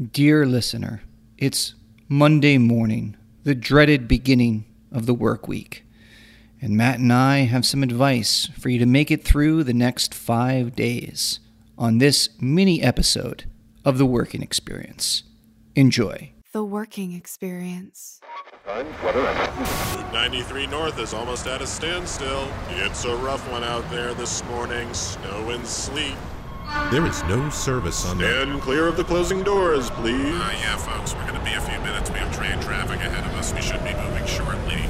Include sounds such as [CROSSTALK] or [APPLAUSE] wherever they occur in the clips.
Dear listener, it's Monday morning, the dreaded beginning of the work week. And Matt and I have some advice for you to make it through the next five days on this mini episode of the working experience. Enjoy. The working experience. Route 93 North is almost at a standstill. It's a rough one out there this morning. Snow and sleet. There is no service on the. Stand clear of the closing doors, please. Uh, yeah, folks, we're going to be a few minutes. We have train traffic ahead of us. We should be moving shortly.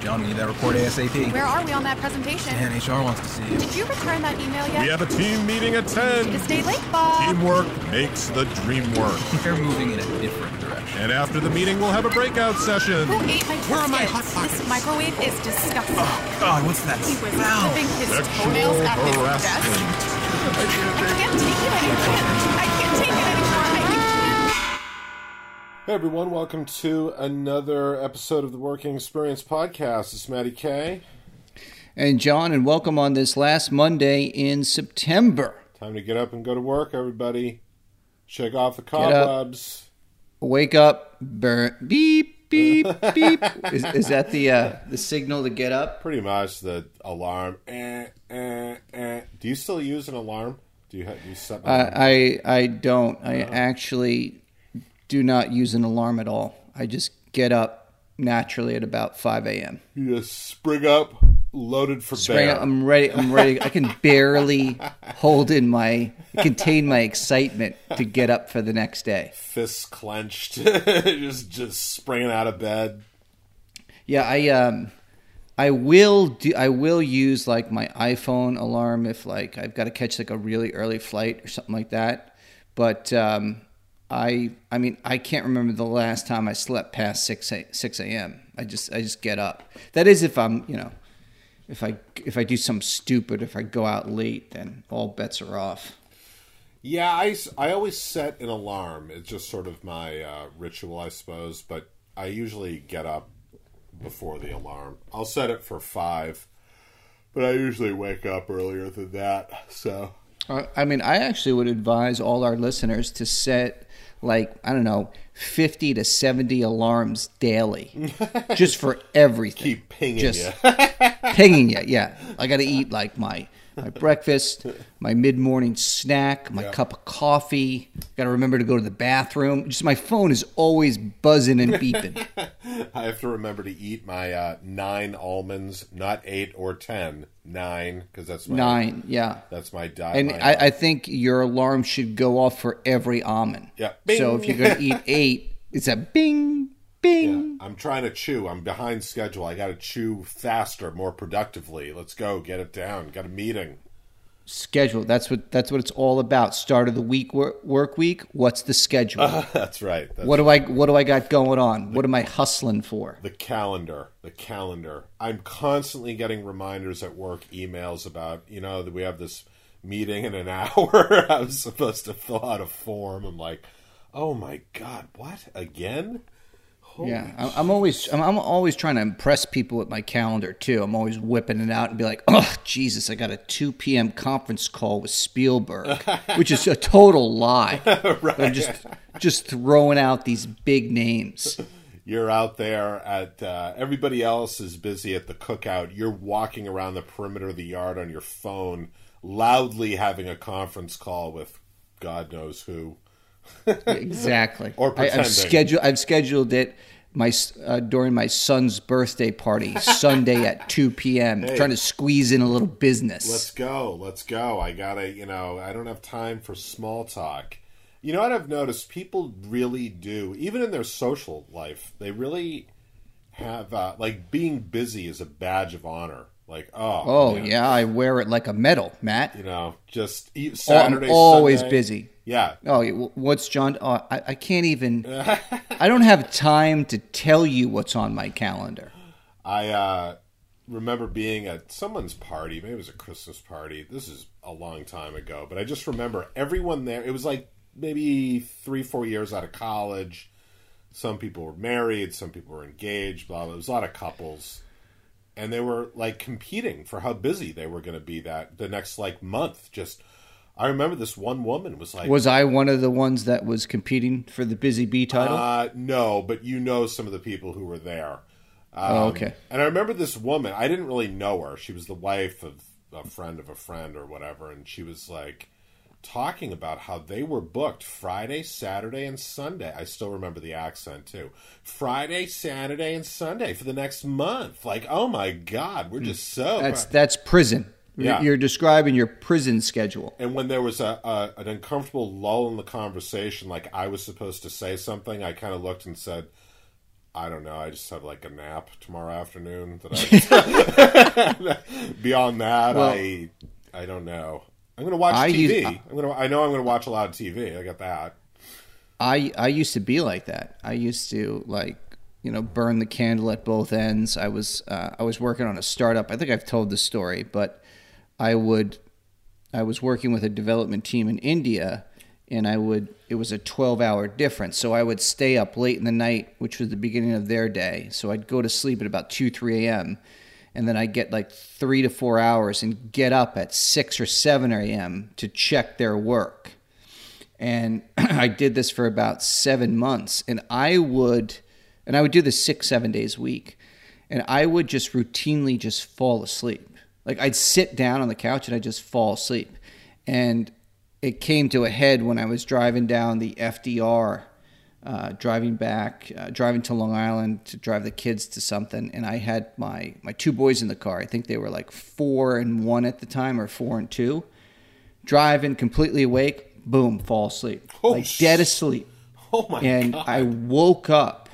John, we need that report ASAP. Where are we on that presentation? Man, HR wants to see you. Did you return that email yet? We have a team meeting at 10. To stay late, Bob. Teamwork makes the dream work. [LAUGHS] They're moving in a different direction. And after the meeting, we'll have a breakout session. Who ate my Where are my biscuits? Hot This microwave is disgusting. Oh, God, what's that He was smell? clipping his toenails at his desk. Harassment. I can't take it anymore. I can't take it anymore. I can't. Hey everyone, welcome to another episode of the Working Experience Podcast. It's Matty K. And John, and welcome on this last Monday in September. Time to get up and go to work, everybody. Shake off the cobwebs. Wake up, burn, beep, beep, beep. Is, is that the uh, the signal to get up? Pretty much the alarm. Eh, eh, eh. Do you still use an alarm? Do you, have, do you set an alarm? I I, I don't. I actually do not use an alarm at all. I just get up naturally at about five a.m. You just spring up, loaded for Spring bear. I'm ready. I'm ready. I can [LAUGHS] barely hold in my contain my excitement to get up for the next day. Fists clenched, [LAUGHS] just just springing out of bed. Yeah, I um, I will do. I will use like my iPhone alarm if like I've got to catch like a really early flight or something like that. But um, I, I mean, I can't remember the last time I slept past six a, six a.m. I just I just get up. That is if I'm you know, if I if I do something stupid, if I go out late, then all bets are off. Yeah, I, I always set an alarm. It's just sort of my uh, ritual, I suppose. But I usually get up before the alarm. I'll set it for five, but I usually wake up earlier than that. So Uh, I mean, I actually would advise all our listeners to set like I don't know, fifty to seventy alarms daily, just for everything. keep pinging just you. [LAUGHS] pinging you. Yeah, I got to eat like my my breakfast, my mid morning snack, my cup of coffee. Got to remember to go to the bathroom. Just my phone is always buzzing and beeping. [LAUGHS] I have to remember to eat my uh, nine almonds, not eight or ten. Nine, because that's my Nine, yeah. That's my diet. And I, I think your alarm should go off for every almond. Yeah. So if you're going to eat eight, it's a bing, bing. I'm trying to chew. I'm behind schedule. I got to chew faster, more productively. Let's go. Get it down. Got a meeting. Schedule. That's what that's what it's all about. Start of the week work, work week. What's the schedule? [LAUGHS] That's right. That's what do I what do I got going on? What am I hustling for? the calendar the calendar i'm constantly getting reminders at work emails about you know that we have this meeting in an [LAUGHS] hour i was supposed to fill out a form i'm like oh my god what again Holy Yeah, I'm, I'm always I'm, I'm always trying to impress people with my calendar too. I'm always whipping it out and be like, "Oh Jesus, I got a 2 p.m. conference call with Spielberg," [LAUGHS] which is a total lie. [LAUGHS] But I'm just just throwing out these big names. you're out there at uh, everybody else is busy at the cookout you're walking around the perimeter of the yard on your phone loudly having a conference call with god knows who Exactly. Or I, pretending. I've scheduled I've scheduled it my uh, during my son's birthday party Sunday at [LAUGHS] 2 p.m. Trying to squeeze in a little business. Let's go. Let's go. I gotta, you know, I don't have time for small talk. You know what I've noticed? People really do, even in their social life, they really have, uh, like, being busy is a badge of honor. Like, oh, oh man, yeah, I wear it like a medal, Matt. you know, just Oh, I'm Saturday, always Sunday. busy. Yeah, Oh, what's John? Oh, I, I can't even. [LAUGHS] I don't have time to tell you what's on my calendar. I uh, remember being at someone's party. Maybe it was a Christmas party. This is a long time ago, but I just remember everyone there. It was like maybe three, four years out of college. Some people were married, some people were engaged. Blah. blah. There was a lot of couples, and they were like competing for how busy they were going to be that the next like month. Just I remember this one woman was like, Was I one of the ones that was competing for the Busy Bee title? Uh, no, but you know some of the people who were there. Um, Oh, okay. And I remember this woman. I didn't really know her. She was the wife of a friend of a friend or whatever, and she was like talking about how they were booked Friday, Saturday, and Sunday. I still remember the accent too. Friday, Saturday, and Sunday for the next month. Like, oh my god, we're just so. Hmm. that's that's prison. Yeah. You're describing your prison schedule. And when there was a, a an uncomfortable lull in the conversation, like I was supposed to say something, I kind of looked and said, "I don't know. I just have like a nap tomorrow afternoon." That I, [LAUGHS] [LAUGHS] beyond that, Well- I I don't know. I'm going to watch I TV. use- I'm to. I know I'm going to watch a lot of TV. I got that. I I used to be like that. I used to like you know burn the candle at both ends. I was uh, I was working on a startup. I think I've told this story, but I would I was working with a development team in India, and I would it was a twelve hour difference. So I would stay up late in the night, which was the beginning of their day. So I'd go to sleep at about two three a.m. And then I get like three to four hours and get up at six or seven a.m. to check their work and [CLEARS THROAT] I did this for about seven months. And I would, and I would do this six, seven days a week, and I would just routinely just fall asleep. Like I'd sit down on the couch and I'd just fall asleep. And it came to a head when I was driving down the FDR, uh, driving back, uh, driving to Long Island to drive the kids to something, and I had my my two boys in the car. I think they were like four and one at the time, or four and two driving completely awake, boom, fall asleep. Oh, like dead asleep. Oh my and god! I woke up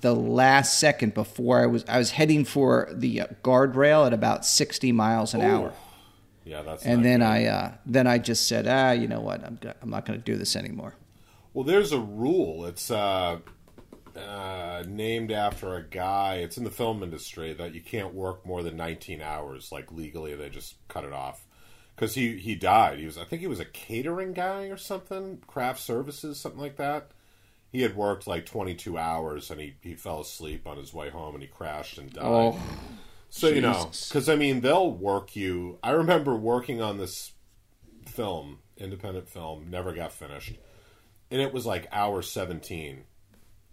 the last second before I was I was heading for the uh, guardrail at about 60 miles an hour. yeah, that's. And then good. I uh, then I just said, "Ah, you know what? I'm I'm not going to do this anymore." Well, there's a rule. It's uh, uh, named after a guy. It's in the film industry that you can't work more than 19 hours. Like legally, they just cut it off because he he died. He was I think he was a catering guy or something, craft services, something like that. He had worked like 22 hours and he, he fell asleep on his way home and he crashed and died. Oh, So you know, because I mean, they'll work you. I remember working on this film, independent film, never got finished, and it was like hour seventeen,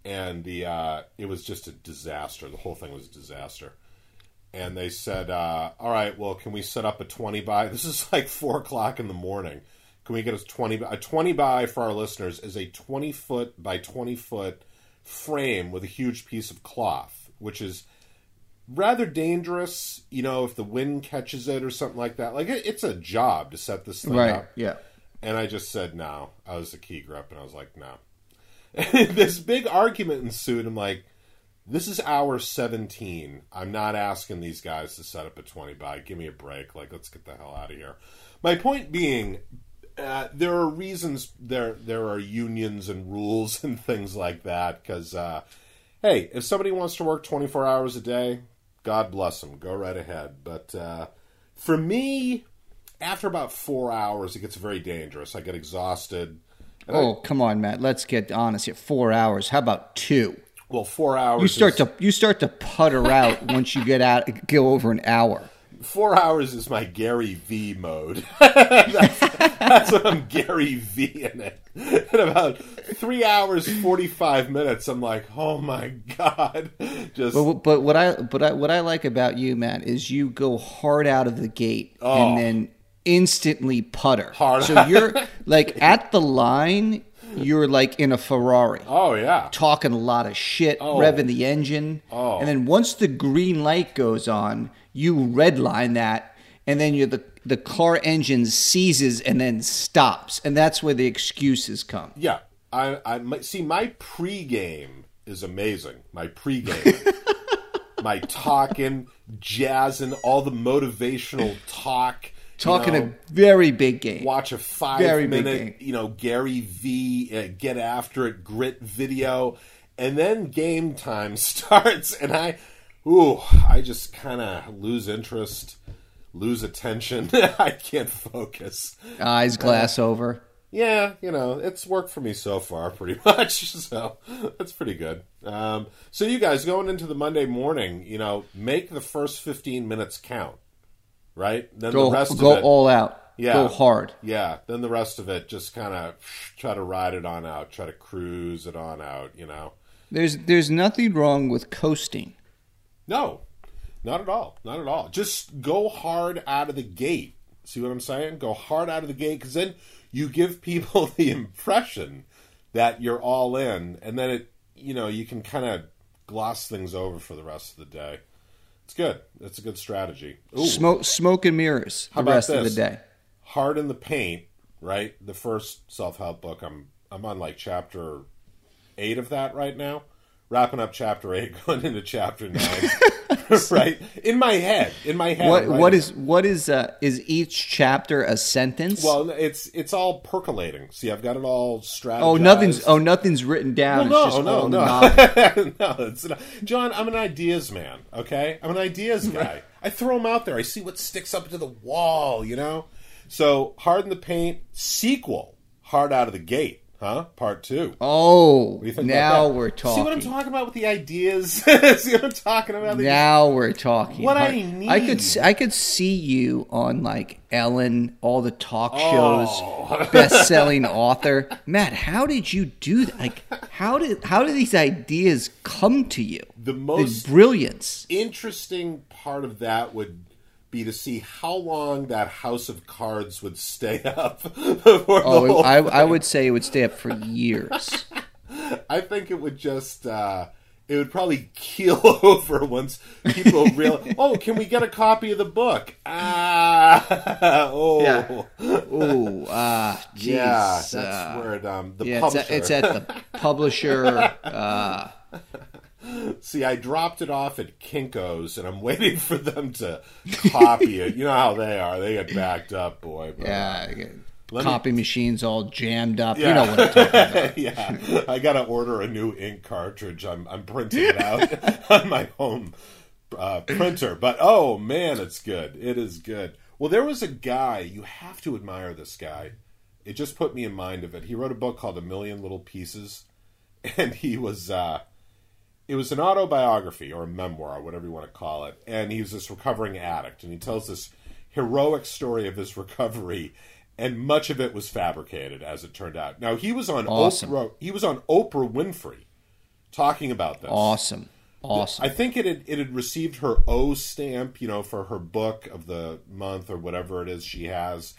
and the uh, it was just a disaster. The whole thing was a disaster. And they said, uh, "All right, well, can we set up a twenty by? [LAUGHS] This is like four o'clock in the morning. Can we get a twenty by? A twenty by for our listeners is a twenty foot by twenty foot frame with a huge piece of cloth, which is." rather dangerous, you know, if the wind catches it or something like that. Like it, it's a job to set this thing right. up. Yeah. And I just said no. I was a key grip, and I was like, no. [LAUGHS] And this big argument ensued. I'm like, this is hour 17. I'm not asking these guys to set up a 20 by. Give me a break. Like, let's get the hell out of here. My point being, uh, there are reasons there there are unions and rules [LAUGHS] and things like that because uh, hey if somebody wants to work 24 hours a day god bless them go right ahead but uh, for me after about four hours it gets very dangerous i get exhausted and I- Oh, come on, Matt. Let's get honest here. 4 hours. How about 2? well four hours You start is, to you start to putter out [LAUGHS] once you get out go over an hour. four hours is my gary v mode [LAUGHS] that's, that's what i'm gary v in it in about three hours 45 minutes i'm like oh my god just But, but what I but I, what I like about you, Matt, is you go hard out of the gate Oh. and then instantly putter. Hard So you're [LAUGHS] like at the line. You're like in a Ferrari, oh yeah talking a lot of shit, Oh. revving the engine, Oh. and then once the green light goes on, you redline that, and then you the the car engine seizes and then stops, and that's where the excuses come. Yeah, I, I see. My pregame is amazing. My pregame, [LAUGHS] my talking, jazzing, all the motivational talk. You Talking know, a very big game. watch a five Very minute, you know, Gary V uh, get after it grit video, and then game time [LAUGHS] starts, and I, ooh, I just kind of lose interest, lose attention. [LAUGHS] I can't focus. Eyes glass over. Yeah, you know, it's worked for me so far, [LAUGHS] pretty much. So that's pretty good. Um, so you guys going into the Monday morning, you know, make the first fifteen minutes count, right? Then Go the rest go of it, all out. Yeah. Go hard. Yeah, then the rest of it just kind of try to ride it on out, try to cruise it on out, you know. There's there's nothing wrong with coasting. No, not at all. Not at all. Just go hard out of the gate. See what I'm saying? Go hard out of the gate because then you give [LAUGHS] people the impression that you're all in, and then it, you know, you can kind of gloss things over for the rest of the day. It's good. It's a good strategy. Ooh, Smoke smoke and mirrors How the rest of the day. Hard in the Paint, right? The first self help book. I'm I'm on like chapter eight of that right now. Wrapping up chapter eight, [LAUGHS] going into chapter nine. [LAUGHS] right? In my head. In my head. What what is what is uh, is each chapter a sentence? well it's it's all percolating. See, I've got it all strategized. oh, nothing's oh nothing's written down. Well, it's just no, no, no, [LAUGHS] no. It's not. John, I'm an ideas man. Okay, I'm an ideas guy. I throw them out there. I see what sticks up to the wall. You know. So, hard in the paint sequel, hard out of the gate, huh? Part two. Oh, What you think now we're talking. [LAUGHS] See what I'm talking about with the ideas? see what I'm talking about? Now we're talking. What I I could need. I could see you on like Ellen, all the talk Oh. shows, [LAUGHS] best-selling author. Matt, how did you do that? Like, how did how did these ideas come to you? The most brilliance. interesting part of that would be to see how long that house of cards would stay [LAUGHS] up Oh, I I would say it would stay up for years. [LAUGHS] I think it would just uh, it would probably keel [LAUGHS] over once people realize. oh, can we get a copy of the book? Ah, oh, Yeah. Oh, ah, jeez. Yeah, that's uh, where it, um, the yeah, it's at, it's at the publisher. Uh, See, I dropped it off at Kinko's, and I'm [LAUGHS] waiting for them to copy it. You know how they are; they get backed up, boy. But, yeah, Let me- copy machines all jammed up. Yeah. You know what I'm talking about. [LAUGHS] yeah, I gotta order a new ink cartridge. I'm I'm printing it out [LAUGHS] on my home uh, printer. But oh man, it's good. It is good. Well, there was a guy you have to admire. This guy. It just put me in mind of it. He wrote a book called A Million Little Pieces, and he was. uh it was an autobiography or a memoir, whatever you want to call it. And he was this recovering addict, and he tells this heroic story of his recovery, and much of it was fabricated, as it turned out. Now he was on Awesome. Oprah. He was on Oprah Winfrey, talking about this. Awesome, awesome. I think it had it had received her O stamp, you know, for her book of the month or whatever it is she has.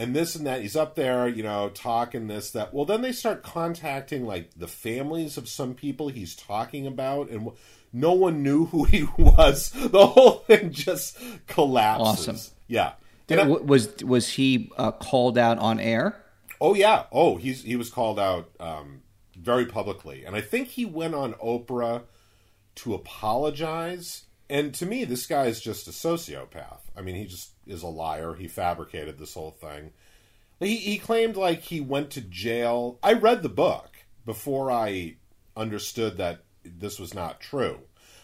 And this and that, he's up there, you know, talking this, that. Well, then they start contacting like the families of some people he's talking about, and no one knew who he [LAUGHS] was. The whole thing just collapses. Awesome. Yeah. Did- I- was was he uh, called out on air? Oh yeah. Oh, he's he was called out um, very publicly, and I think he went on Oprah to apologize. And to me, this guy is just a sociopath. I mean, he just is a liar. He fabricated this whole thing. He he claimed like he went to jail. I read the book before I understood that this was not true.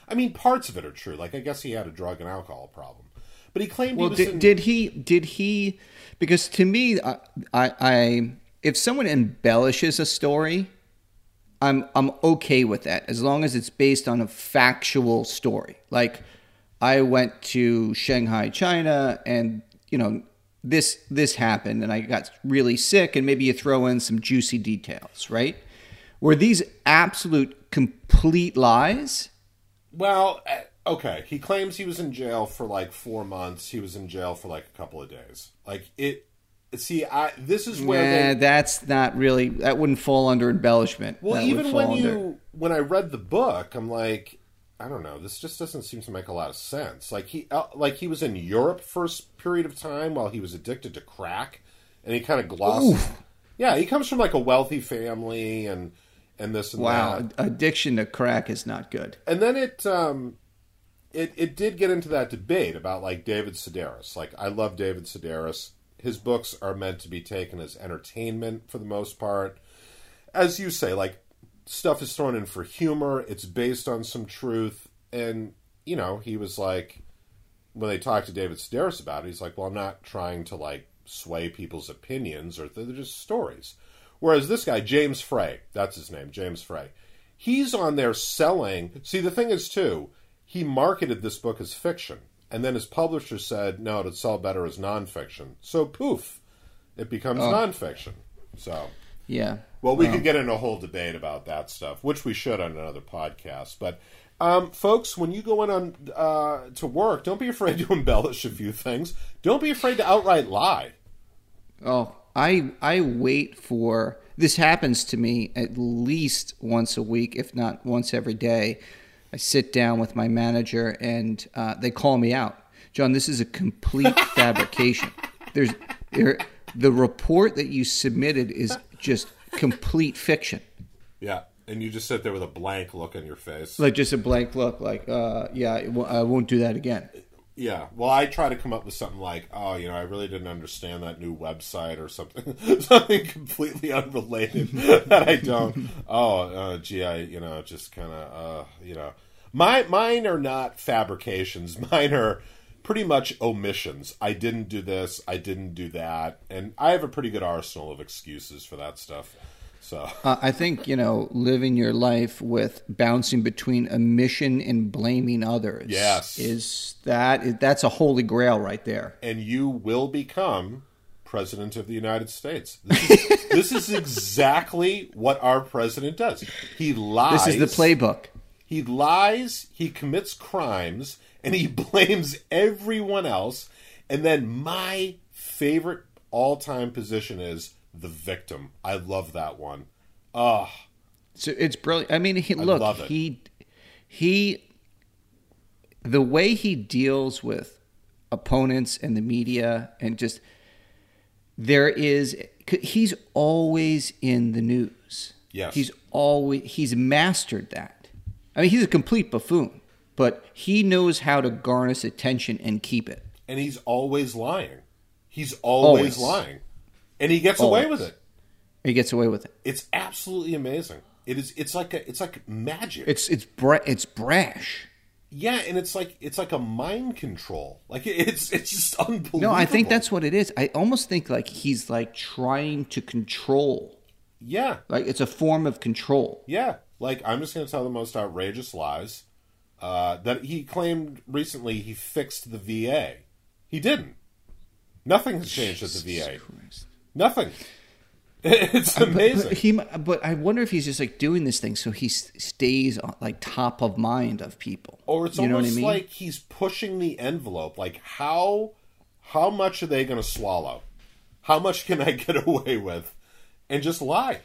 I mean, parts of it are true. Like I guess he had a drug and alcohol problem, but he claimed Well, he was did, in- did he? Did he? Because to me, I, I, I, if someone embellishes a story, I'm I'm okay with that as long as it's based on a factual story. Like, I went to Shanghai, China, and you know this this happened, and I got really sick, and maybe you throw in some juicy details, right? Were these absolute complete lies? Well, eh, okay. He claims he was in jail for like four months. He was in jail for like a couple of days. Like it. See, I this is where Nah, they. that's not really that wouldn't fall under embellishment. Well, That even when under- you when I read the book, I'm like, I don't know. This just doesn't seem to make a lot of sense. Like he uh, like he was in Europe for a period of time while he was addicted to crack, and he kind of glossed. Yeah, he comes from like a wealthy family and and this and Wow, that. addiction to crack is not good. and then it um it it did get into that debate about like David Sedaris. Like I love David Sedaris. His books are meant to be taken as entertainment for the most part. As you say, like stuff is thrown in for humor, it's based on some truth and you know, he was like when they talked to David Sedaris about it, he's like, "Well, I'm not trying to like sway people's opinions or they're just stories." Whereas this guy, James Frey, that's his name, James Frey, he's on there selling. See, the thing is, too, he marketed this book as fiction. And then his publisher said, "No, it'd sell better as nonfiction." So poof, it becomes Oh. nonfiction. So Yeah. well, we could get into a whole debate about that stuff, which we should on another podcast. But, um, folks, when you go in on uh, to work, don't be afraid [LAUGHS] to embellish a few things. Don't be afraid to outright lie. Oh, I I wait for this happens to me at least once a week, if not once every day. I sit down with my manager and uh, they call me out. John, this is a complete [LAUGHS] fabrication. There's there, the report that you submitted is just complete fiction. Yeah, and you just sit there with a blank look on your face. Like just a blank look. Like, uh, yeah, I won't- won't do that again. Yeah, well, I try to come up with something like, "Oh, you know, I really didn't understand that new website or something, [LAUGHS] something completely unrelated [LAUGHS] that I don't." Oh, uh, gee, I, you know, just kind of, uh, you know, my mine are not fabrications. [LAUGHS] Mine are pretty much omissions. I didn't do this. I didn't do that, and I have a pretty good arsenal of excuses for that stuff. So, Uh, I think you know living your life with bouncing between omission and blaming others. Yes. is that that's a holy grail right there. and you will become president of the United States. This is, [LAUGHS] this is exactly what our president does. He lies. This is the playbook. He lies, he commits crimes, and he [LAUGHS] blames everyone else. And then my favorite all-time position is the victim. I love that one. Ah, So it's brilliant. I mean, he, look, love it. he he the way he deals with opponents and the media and just there is he's always in the news. Yes. He's always he's mastered that. I mean, he's a complete buffoon, but he knows how to garnish attention and keep it. and he's always lying. He's always, Always. lying. And he gets away with it. He gets away with it. It's absolutely amazing. It is it's like a it's like magic. It's it's bra- it's brash. Yeah, and it's like it's like a mind control. Like [LAUGHS] it's it's just unbelievable. No, I think that's what it is. I almost think like he's like trying to control. yeah, Like it's a form of control. yeah. Like I'm just going to tell the most outrageous lies uh, that he claimed recently. He fixed the VA. He didn't. Nothing has changed at the VA. Nothing. [LAUGHS] It's amazing. But he, but I wonder if he's just like doing this thing so he stays on, like top of mind of people. or it's you know almost what I mean? like he's pushing the envelope. Like how how much are they going to swallow? How much can I get [LAUGHS] away with? And just lie,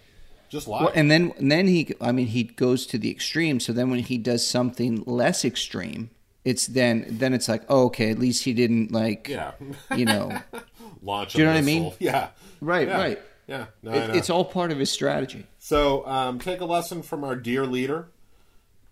just lie. Well, and then and then he, I mean, he goes to the extreme. So then when he does something less extreme, it's then then it's like, oh, okay, at least he didn't like, yeah, you know, [LAUGHS] launch. Do you a know what I mean? Yeah, Right, Yeah. right. Yeah, no, it, it's all part of his strategy. So um, take a lesson from our dear leader,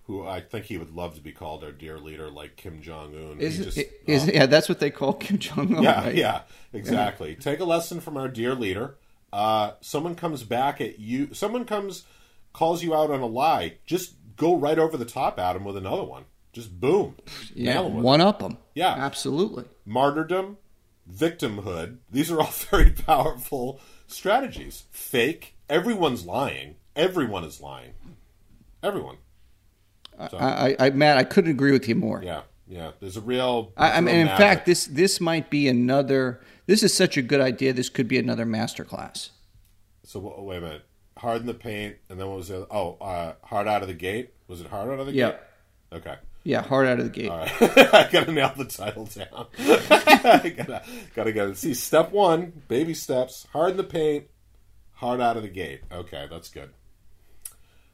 who I think he would love to be called our dear leader, like Kim Jong Un. Is it, is yeah, that's what they call Kim Jong Un. Yeah, right? yeah, exactly. Take a lesson from our dear leader. Uh, someone comes back at you. Someone comes, calls you out on a lie. Just go right over the top at him with another one. Just boom, yeah. One up them. Yeah. absolutely. Martyrdom, victimhood. These are all [LAUGHS] very powerful strategies. Fake. Everyone's lying. Everyone is lying. Everyone. So, I, I, I, Matt, I couldn't agree with you more. yeah, yeah. There's a real. I, I real mean, in fact, this this might be another. This is such a good idea. This could be another masterclass. So wait a minute. Hard in the paint, and then what was the other? Oh, uh, hard out of the gate. Was it hard out of the Yeah. gate? Okay. Yeah, hard out of the gate. All right. [LAUGHS] I gotta nail the title down. [LAUGHS] I gotta, gotta go. See, step one, baby steps. Hard in the paint, hard out of the gate. Okay, that's good.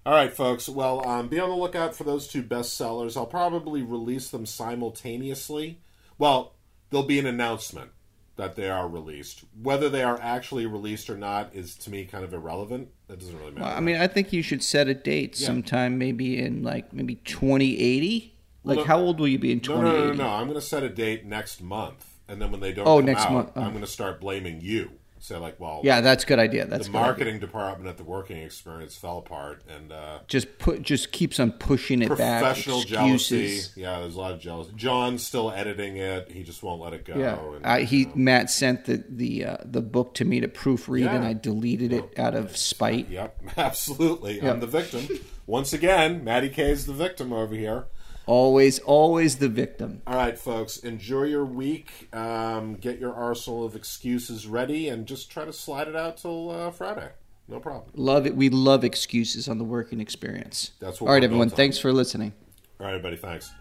All right, folks. Well, um, be on the lookout for those two bestsellers. I'll probably release them simultaneously. Well, there'll be an announcement that they are released. Whether they are actually released or not is to me kind of irrelevant. That doesn't really matter. Well, I mean, I think you should set a date sometime, maybe in like maybe 2080. Like, no- how old will you be in No, no, 2080? no, no, no. I'm going to set a date next month, and then when they don't Oh, come next out, month. Oh. I'm going to start blaming you. Say like, well, Yeah, that's a good idea. That's the good idea. marketing department at the working experience fell apart, and uh, Just put, just keeps on pushing it back. professional jealousy. Yeah, there's a lot of jealousy. John's still editing it. He just won't let it go. Yeah, and, I, he you know. Matt sent the the uh, the book to me to proofread, and I deleted it out of spite. Yep, [LAUGHS] absolutely. Yeah. I'm the victim. Once again, Matty K is the victim over here. Always, always the victim. All right, folks, enjoy your week. Um, get your arsenal of excuses ready, and just try to slide it out till uh, Friday. No problem. Love it. We love excuses on the working experience. That's what All right, everyone. Thanks for listening. All right, everybody. Thanks.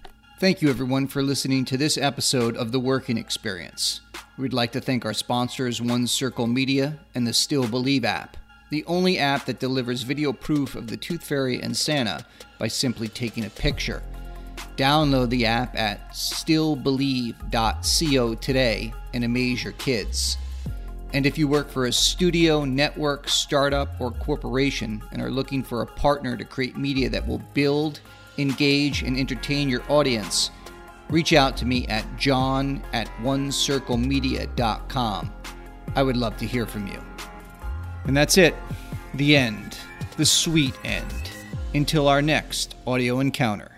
Thank you, everyone, for listening to this episode of The Working Experience. We'd like to thank our sponsors, One Circle Media and the Still Believe app, the only app that delivers video proof of the Tooth Fairy and Santa by simply taking a picture. Download the app at stillbelieve.co today and amaze your kids. And if you work for a studio, network, startup, or corporation and are looking for a partner to create media that will build, engage, and entertain your audience, reach out to me at john at onecirclemedia.com. I would love to hear from you. And that's it. The end. The sweet end. Until our next audio encounter.